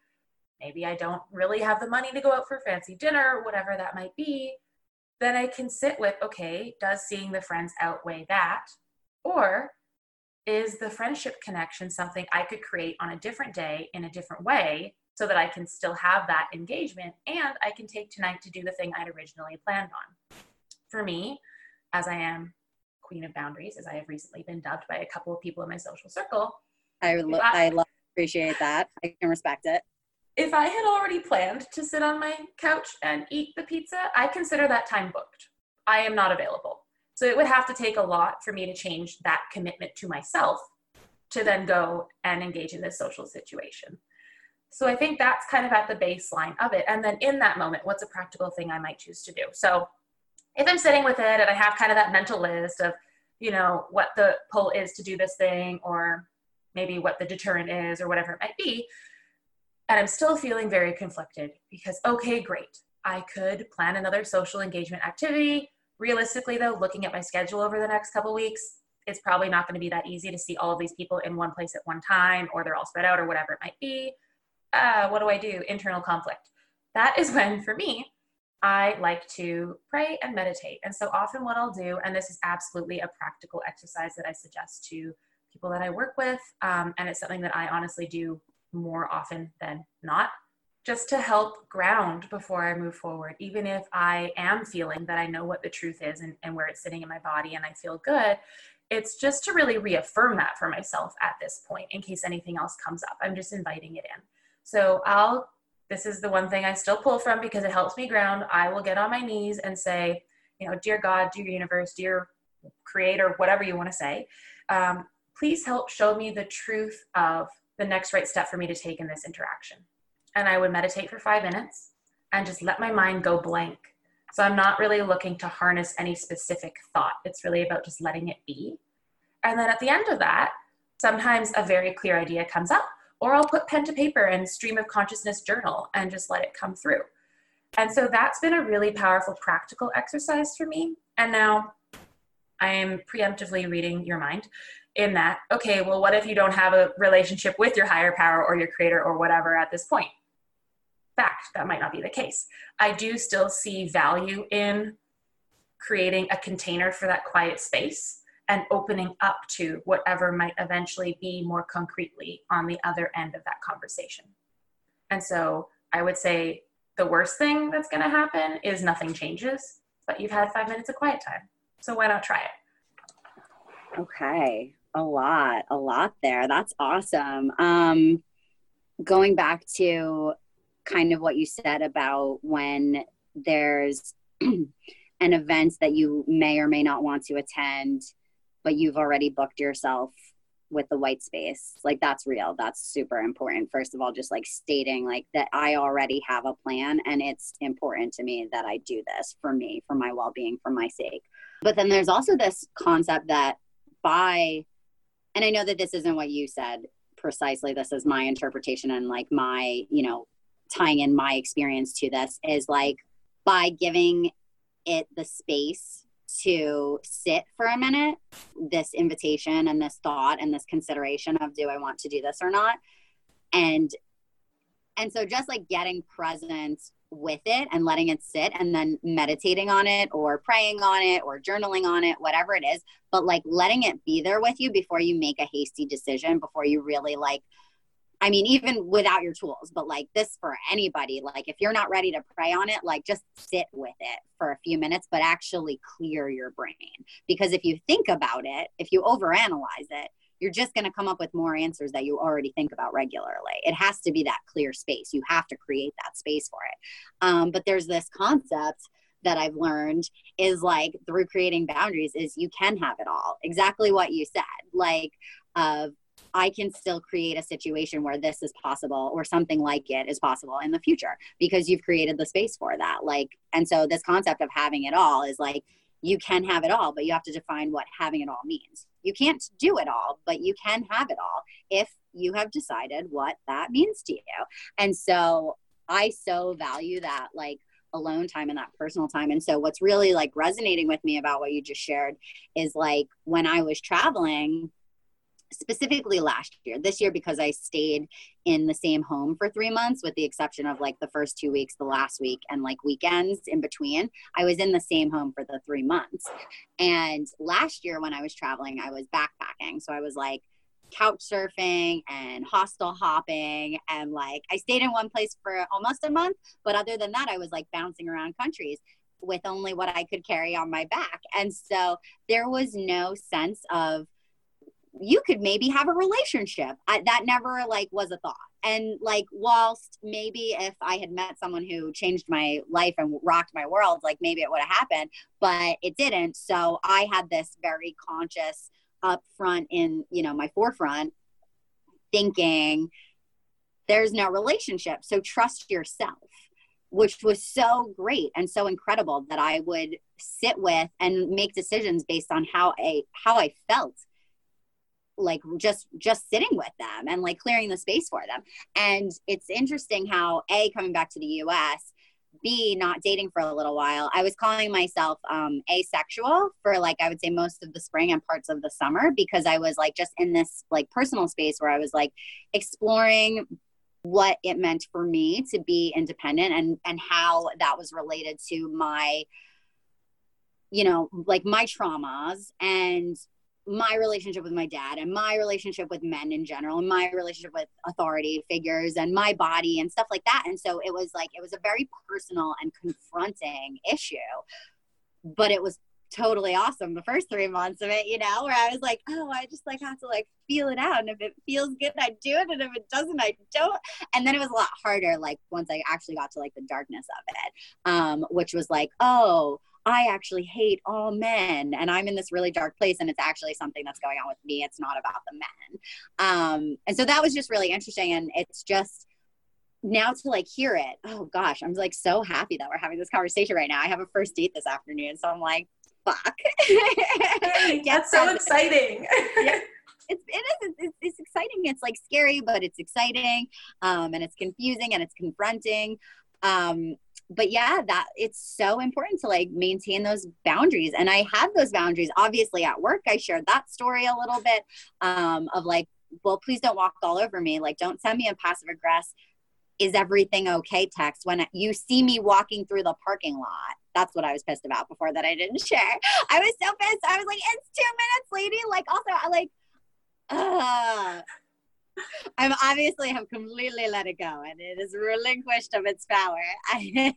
Maybe I don't really have the money to go out for fancy dinner, whatever that might be. Then I can sit with okay, does seeing the friends outweigh that? Or is the friendship connection something I could create on a different day in a different way so that I can still have that engagement and I can take tonight to do the thing I'd originally planned on? For me, as I am queen of boundaries, as I have recently been dubbed by a couple of people in my social circle. I, lo- I, I love, appreciate that. I can respect it. If I had already planned to sit on my couch and eat the pizza, I consider that time booked. I am not available. So it would have to take a lot for me to change that commitment to myself to then go and engage in this social situation. So I think that's kind of at the baseline of it. And then in that moment, what's a practical thing I might choose to do? So if I'm sitting with it and I have kind of that mental list of, you know, what the pull is to do this thing or maybe what the deterrent is or whatever it might be, and I'm still feeling very conflicted because, okay, great. I could plan another social engagement activity. Realistically, though, looking at my schedule over the next couple weeks, it's probably not going to be that easy to see all of these people in one place at one time, or they're all spread out, or whatever it might be. Uh, what do I do? Internal conflict. That is when, for me, I like to pray and meditate. And so often, what I'll do, and this is absolutely a practical exercise that I suggest to people that I work with, um, and it's something that I honestly do more often than not just to help ground before I move forward, even if I am feeling that I know what the truth is and, and where it's sitting in my body and I feel good. It's just to really reaffirm that for myself at this point in case anything else comes up. I'm just inviting it in. So I'll, this is the one thing I still pull from because it helps me ground. I will get on my knees and say, you know, dear God, dear universe, dear creator, whatever you want to say, um, please help show me the truth of the next right step for me to take in this interaction. And I would meditate for five minutes and just let my mind go blank. So I'm not really looking to harness any specific thought. It's really about just letting it be. And then at the end of that, sometimes a very clear idea comes up, or I'll put pen to paper and stream of consciousness journal and just let it come through. And so that's been a really powerful practical exercise for me. And now I am preemptively reading your mind in that, okay, well, what if you don't have a relationship with your higher power or your creator or whatever at this point? Fact, that might not be the case. I do still see value in creating a container for that quiet space and opening up to whatever might eventually be more concretely on the other end of that conversation. And so I would say the worst thing that's going to happen is nothing changes, but you've had five minutes of quiet time. So why not try it? Okay a lot, a lot there. That's awesome. Um, going back to kind of what you said about when there's an event that you may or may not want to attend, but you've already booked yourself with the white space. Like that's real. That's super important. First of all just like stating like that i already have a plan and it's important to me that i do this for me for my well-being for my sake. But then there's also this concept that by and I know that this isn't what you said precisely. This is my interpretation and like my, you know, tying in my experience to this is like by giving it the space to sit for a minute, this invitation and this thought and this consideration of do I want to do this or not? And and so just like getting present with it and letting it sit and then meditating on it or praying on it or journaling on it, whatever it is, but like letting it be there with you before you make a hasty decision, before you really like, I mean, even without your tools, but like this for anybody, like if you're not ready to pray on it, like just sit with it for a few minutes, but actually clear your brain. Because if you think about it, if you overanalyze it, you're just going to come up with more answers that you already think about regularly. It has to be that clear space. You have to create that space for it. Um, but there's this concept that I've learned is like through creating boundaries is you can have it all. Exactly what you said. Like, uh, I can still create a situation where this is possible or something like it is possible in the future because you've created the space for that. Like, and so this concept of having it all is like you can have it all, but you have to define what having it all means. You can't do it all, but you can have it all if you have decided what that means to you. And so I so value that like alone time and that personal time. And so what's really like resonating with me about what you just shared is like when I was traveling, specifically last year. This year, because I stayed in the same home for three months, with the exception of like the first two weeks, the last week, and like weekends in between, I was in the same home for the three months. And last year, when I was traveling, I was backpacking. So I was like, couch surfing and hostel hopping and like I stayed in one place for almost a month but other than that I was like bouncing around countries with only what I could carry on my back and so there was no sense of you could maybe have a relationship. I, that never like was a thought. And like, whilst maybe if I had met someone who changed my life and rocked my world, like maybe it would have happened, but it didn't. So I had this very conscious up front in, you know, my forefront thinking there's no relationship. So trust yourself, which was so great and so incredible that I would sit with and make decisions based on how I how I felt like just just sitting with them and like clearing the space for them. And it's interesting how a coming back to the us b not dating for a little while. I was calling myself um, asexual for like i would say most of the spring and parts of the summer because i was like just in this like personal space where i was like exploring what it meant for me to be independent and and how that was related to my you know like my traumas. And my relationship with my dad and my relationship with men in general and my relationship with authority figures and my body and stuff like that. And so it was like it was a very personal and confronting issue but it was totally awesome the first three months of it you know where i was like oh i just like have to like feel it out. And if it feels good i do it. And if it doesn't i don't. And then it was a lot harder like once i actually got to like the darkness of it um which was like oh I actually hate all men and I'm in this really dark place and it's actually something that's going on with me. It's not about the men. Um, and so that was just really interesting. And it's just now to like hear it. Oh gosh, I'm like so happy that we're having this conversation right now. I have a first date this afternoon. So I'm like, fuck. that's so exciting. yeah it's it is it's, it's, exciting it's like scary but it's exciting um, and it's confusing and it's confronting um, but yeah that it's so important to like maintain those boundaries and i have those boundaries. Obviously at work i shared that story a little bit um, of like well please don't walk all over me. Like don't send me a passive aggressive is everything okay? text when you see me walking through the parking lot. That's what i was pissed about before that i didn't share. I was so pissed. I was like it's two minutes lady. Like also i like uh I'm obviously have completely let it go and it is relinquished of its power.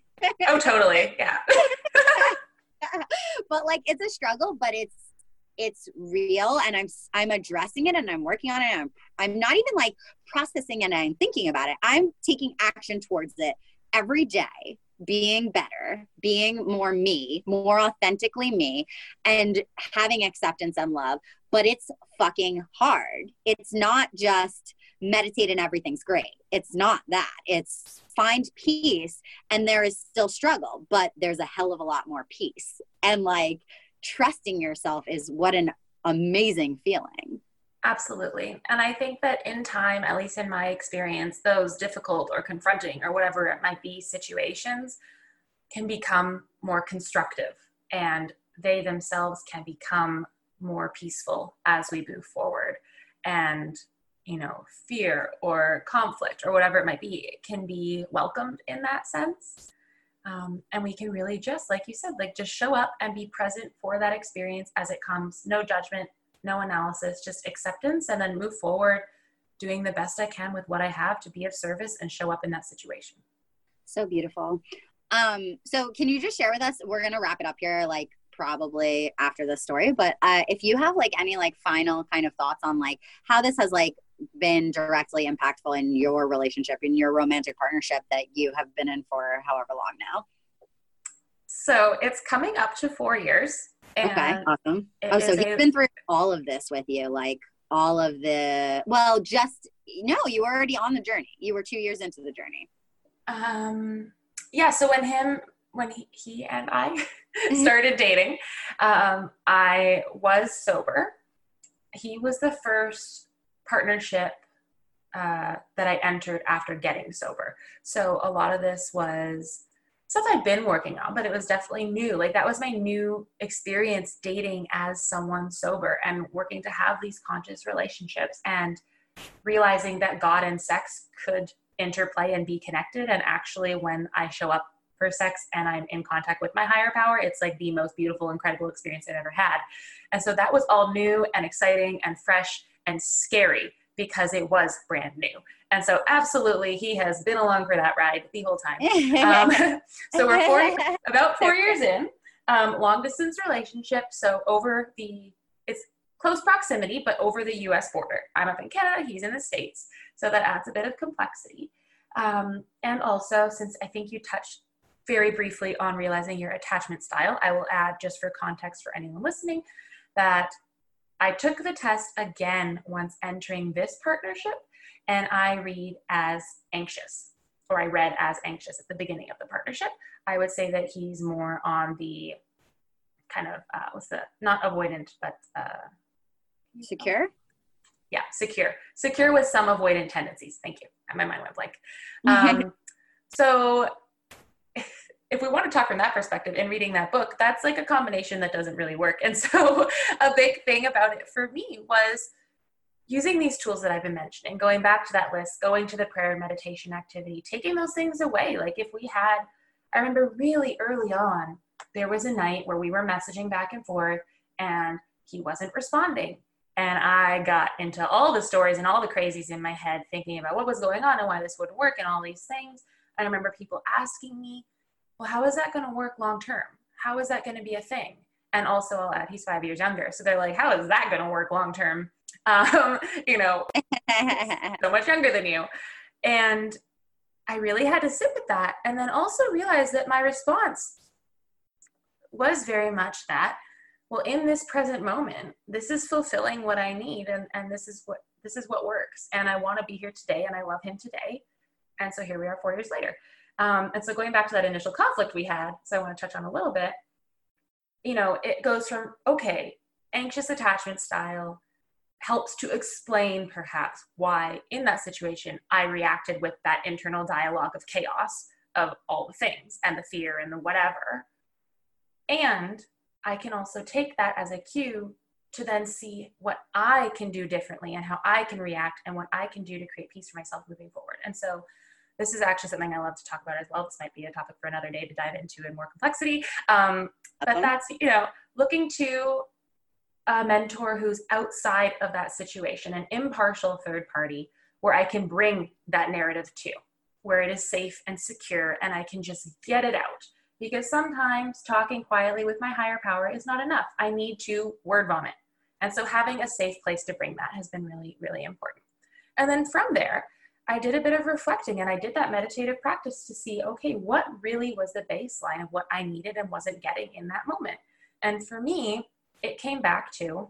oh, totally. Yeah. but like it's a struggle, but it's it's real and I'm I'm addressing it and I'm working on it. I'm I'm not even like processing it and I'm thinking about it. I'm taking action towards it every day being better, being more me, more authentically me, and having acceptance and love. But it's fucking hard. It's not just meditate and everything's great. It's not that. It's find peace and there is still struggle, but there's a hell of a lot more peace. And like trusting yourself is what an amazing feeling. Absolutely. And I think that in time, at least in my experience, those difficult or confronting or whatever it might be situations can become more constructive and they themselves can become more peaceful as we move forward. And, you know, fear or conflict or whatever it might be it can be welcomed in that sense. Um, and we can really just, like you said, like just show up and be present for that experience as it comes. No judgment, no analysis, just acceptance, and then move forward doing the best I can with what I have to be of service and show up in that situation. So beautiful. Um, so can you just share with us? We're gonna wrap it up here, like probably after the story, but uh, if you have like any like final kind of thoughts on like how this has like been directly impactful in your relationship, in your romantic partnership that you have been in for however long now. So it's coming up to four years okay, awesome. Oh, so he's a, been through all of this with you, like all of the. Well, just no, you were already on the journey. You were two years into the journey. Um. Yeah. So when him, when he, he and I started dating, um, I was sober. He was the first partnership uh, that I entered after getting sober. So a lot of this was stuff I've been working on, but it was definitely new. Like that was my new experience dating as someone sober and working to have these conscious relationships and realizing that God and sex could interplay and be connected. And actually, when I show up for sex and I'm in contact with my higher power, it's like the most beautiful, incredible experience I've ever had. And so that was all new and exciting and fresh and scary because it was brand new. And so, absolutely, he has been along for that ride the whole time. Um, so we're four, about four years in, um, long distance relationship. So over the, it's close proximity, but over the U.S. border. I'm up in Canada, he's in the States, so that adds a bit of complexity. Um, and also, since I think you touched very briefly on realizing your attachment style, I will add just for context for anyone listening that I took the test again once entering this partnership and I read as anxious, or I read as anxious at the beginning of the partnership. I would say that he's more on the kind of uh, what's the not avoidant, but uh, secure. Yeah, secure, secure with some avoidant tendencies. Thank you. My mind went blank. Um, so if we want to talk from that perspective in reading that book, that's like a combination that doesn't really work. And so a big thing about it for me was using these tools that I've been mentioning, going back to that list, going to the prayer and meditation activity, taking those things away. Like if we had, I remember really early on, there was a night where we were messaging back and forth and he wasn't responding. And I got into all the stories and all the crazies in my head, thinking about what was going on and why this wouldn't work and all these things. I remember people asking me, well, how is that going to work long term? How is that going to be a thing? And also, I'll add, he's five years younger. So they're like, how is that going to work long term? Um, you know, so much younger than you. And I really had to sit with that and then also realize that my response was very much that well in this present moment this is fulfilling what i need and, and this is what this is what works and i want to be here today and i love him today and so here we are four years later um, and so going back to that initial conflict we had, so I want to touch on a little bit, you know, it goes from, okay, anxious attachment style helps to explain perhaps why in that situation I reacted with that internal dialogue of chaos of all the things and the fear and the whatever. And I can also take that as a cue to then see what I can do differently and how I can react and what I can do to create peace for myself moving forward. And so this is actually something I love to talk about as well. This might be a topic for another day to dive into in more complexity. Um, but that's, you know, looking to a mentor who's outside of that situation, an impartial third party where I can bring that narrative to, where it is safe and secure and I can just get it out. Because sometimes talking quietly with my higher power is not enough. I need to word vomit. And so having a safe place to bring that has been really, really important. And then from there, I did a bit of reflecting and I did that meditative practice to see, okay, what really was the baseline of what I needed and wasn't getting in that moment. And for me, it came back to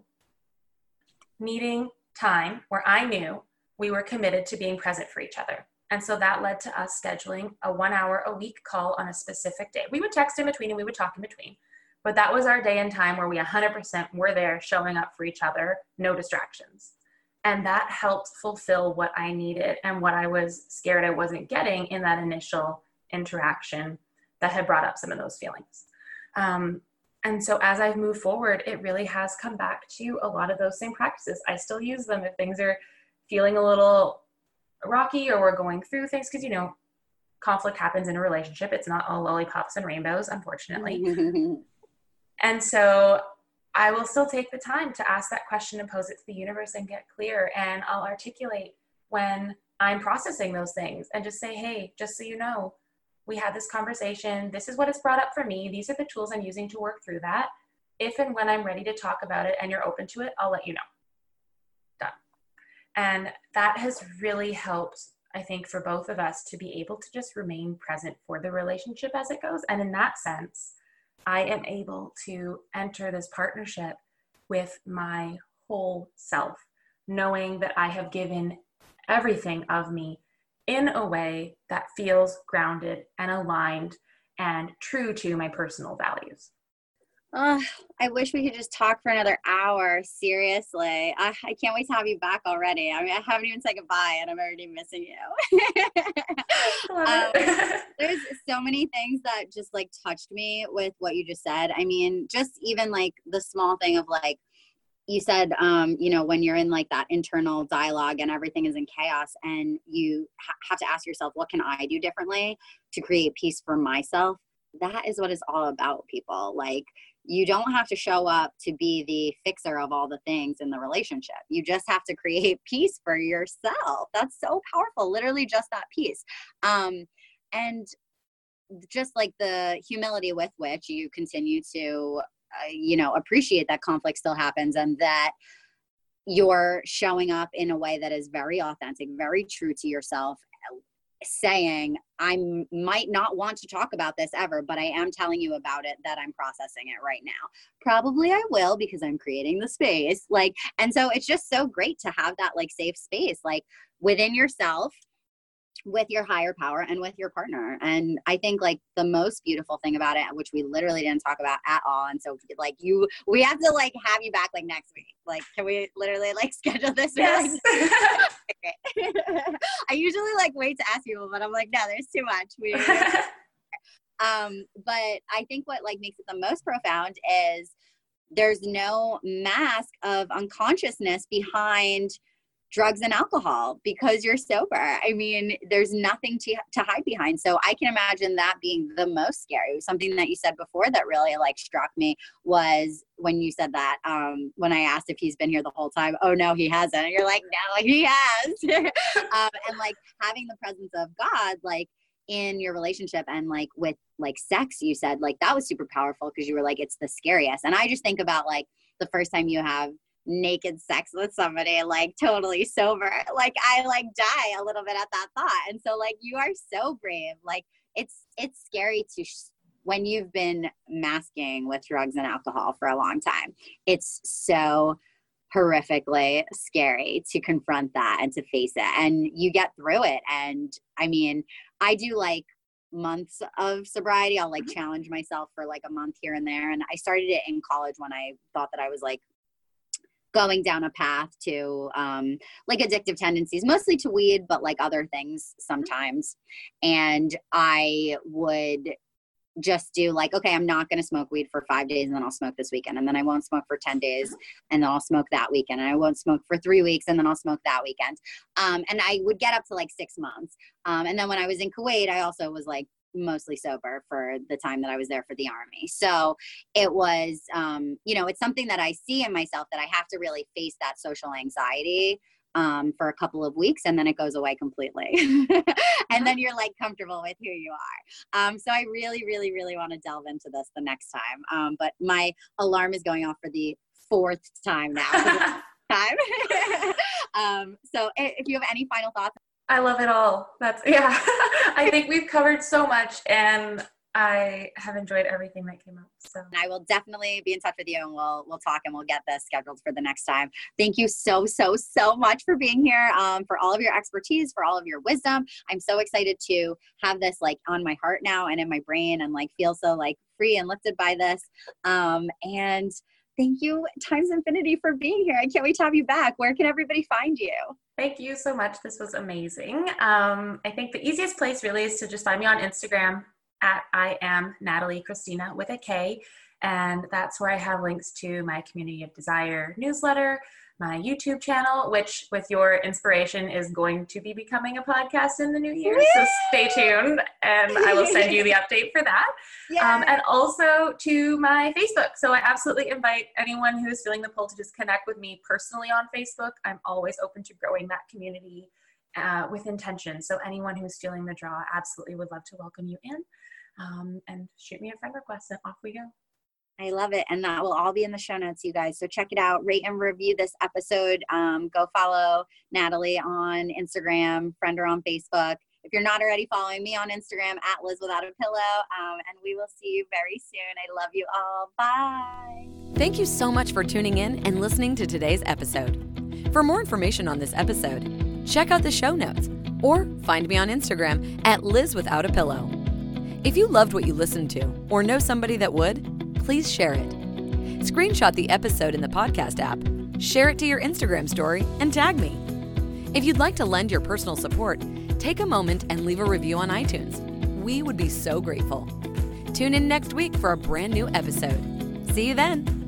needing time where I knew we were committed to being present for each other. And so that led to us scheduling a one hour a week call on a specific day. We would text in between and we would talk in between. But that was our day and time where we 100% were there showing up for each other, no distractions and that helped fulfill what i needed and what i was scared i wasn't getting in that initial interaction that had brought up some of those feelings. Um, and so as i've moved forward it really has come back to a lot of those same practices. I still use them if things are feeling a little rocky or we're going through things because you know conflict happens in a relationship. It's not all lollipops and rainbows unfortunately. And so I will still take the time to ask that question and pose it to the universe and get clear. And I'll articulate when I'm processing those things and just say, hey, just so you know, we had this conversation. This is what it's brought up for me. These are the tools I'm using to work through that. If and when I'm ready to talk about it and you're open to it, I'll let you know. Done. And that has really helped, I think, for both of us to be able to just remain present for the relationship as it goes. And in that sense, I am able to enter this partnership with my whole self, knowing that I have given everything of me in a way that feels grounded and aligned and true to my personal values. Oh, I wish we could just talk for another hour. Seriously, I, I can't wait to have you back already. I mean, I haven't even said goodbye, and I'm already missing you. um, there's so many things that just like touched me with what you just said. I mean, just even like the small thing of like you said um, you know when you're in like that internal dialogue and everything is in chaos and you ha- have to ask yourself what can i do differently to create peace for myself that is what it's all about people like you don't have to show up to be the fixer of all the things in the relationship. You just have to create peace for yourself. That's so powerful. Literally, just that peace. Um, and just like the humility with which you continue to, uh, you know, appreciate that conflict still happens and that you're showing up in a way that is very authentic, very true to yourself, saying i might not want to talk about this ever but i am telling you about it that i'm processing it right now. Probably i will because i'm creating the space like and so it's just so great to have that like safe space like within yourself with your higher power and with your partner. And I think like the most beautiful thing about it, which we literally didn't talk about at all. And so like you, we have to like have you back like next week. Like, can we literally like schedule this? Yes. I usually like wait to ask people, but I'm like, no, there's too much. We, um, but I think what like makes it the most profound is there's no mask of unconsciousness behind drugs and alcohol because you're sober. I mean, there's nothing to, to hide behind. So I can imagine that being the most scary. Something that you said before that really like struck me was when you said that, um, when I asked if he's been here the whole time, oh no, he hasn't. And you're like, no, he has. um, and like having the presence of God, like in your relationship and like with like sex, you said like that was super powerful because you were like, it's the scariest. And I just think about like the first time you have naked sex with somebody like totally sober. Like i like die a little bit at that thought. And so like you are so brave. Like it's it's scary to sh- when you've been masking with drugs and alcohol for a long time it's so horrifically scary to confront that and to face it. And you get through it. And i mean i do like months of sobriety. I'll like mm-hmm. challenge myself for like a month here and there. And i started it in college when i thought that i was like going down a path to um, like addictive tendencies, mostly to weed, but like other things sometimes. And I would just do like, okay, I'm not going to smoke weed for five days and then I'll smoke this weekend. And then I won't smoke for 10 days and then I'll smoke that weekend. And I won't smoke for three weeks and then I'll smoke that weekend. Um, and I would get up to like six months. Um, and then when I was in Kuwait, I also was like mostly sober for the time that I was there for the army. So it was, um, you know, it's something that I see in myself that I have to really face that social anxiety um, for a couple of weeks and then it goes away completely. and then you're like comfortable with who you are. Um, so I really, really, really want to delve into this the next time. Um, but my alarm is going off for the fourth time now. time. um, so if you have any final thoughts I love it all. That's yeah. I think we've covered so much and I have enjoyed everything that came up. So I will definitely be in touch with you and we'll we'll talk and we'll get this scheduled for the next time. Thank you so so so much for being here, um, for all of your expertise, for all of your wisdom. I'm so excited to have this like on my heart now and in my brain and like feel so like free and lifted by this. Um, and thank you times infinity for being here. I can't wait to have you back. Where can everybody find you? Thank you so much. This was amazing. Um, I think the easiest place really is to just find me on Instagram at I am Natalie Kristina with a K. And that's where I have links to my Community of Desire newsletter, my YouTube channel, which with your inspiration is going to be becoming a podcast in the new year. Woo! So stay tuned and I will send you the update for that. Um, and also to my Facebook. So I absolutely invite anyone who is feeling the pull to just connect with me personally on Facebook. I'm always open to growing that community uh, with intention. So anyone who's feeling the draw, absolutely would love to welcome you in. Um, and shoot me a friend request and off we go. I love it. And that will all be in the show notes, you guys. So check it out, rate and review this episode. Um, go follow Natalie on Instagram, friend her on Facebook. If you're not already following me on Instagram at Liz Without a Pillow, um, and we will see you very soon. I love you all. Bye. Thank you so much for tuning in and listening to today's episode. For more information on this episode, check out the show notes or find me on Instagram at Liz Without a Pillow. If you loved what you listened to or know somebody that would, please share it. Screenshot the episode in the podcast app, share it to your Instagram story, and tag me. If you'd like to lend your personal support, take a moment and leave a review on iTunes. We would be so grateful. Tune in next week for a brand new episode. See you then.